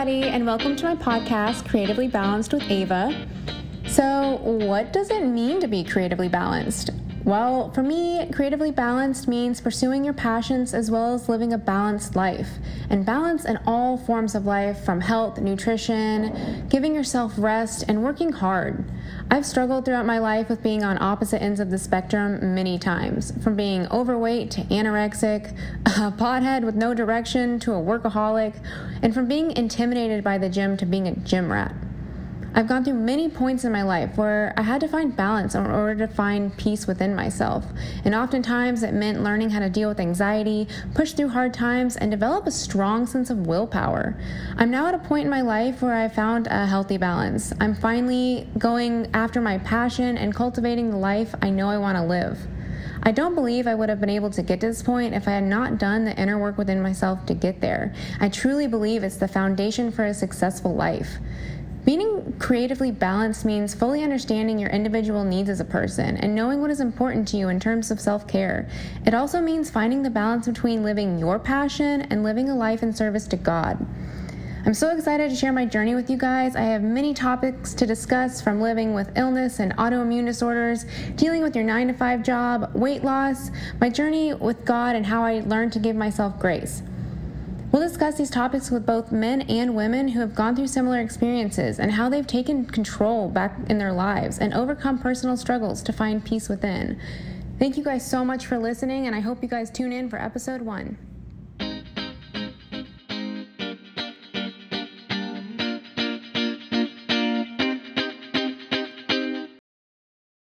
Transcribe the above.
and welcome to my podcast, Creatively Balanced with Ava. So, what does it mean to be creatively balanced? Well, for me, creatively balanced means pursuing your passions as well as living a balanced life. And balance in all forms of life from health, nutrition, giving yourself rest, and working hard. I've struggled throughout my life with being on opposite ends of the spectrum many times, from being overweight to anorexic, a pothead with no direction to a workaholic, and from being intimidated by the gym to being a gym rat. I've gone through many points in my life where I had to find balance in order to find peace within myself. And oftentimes it meant learning how to deal with anxiety, push through hard times, and develop a strong sense of willpower. I'm now at a point in my life where I found a healthy balance. I'm finally going after my passion and cultivating the life I know I want to live. I don't believe I would have been able to get to this point if I had not done the inner work within myself to get there. I truly believe it's the foundation for a successful life. Creatively balanced means fully understanding your individual needs as a person and knowing what is important to you in terms of self care. It also means finding the balance between living your passion and living a life in service to God. I'm so excited to share my journey with you guys. I have many topics to discuss from living with illness and autoimmune disorders, dealing with your 9 to 5 job, weight loss, my journey with God, and how I learned to give myself grace. We'll discuss these topics with both men and women who have gone through similar experiences and how they've taken control back in their lives and overcome personal struggles to find peace within. Thank you guys so much for listening, and I hope you guys tune in for episode one.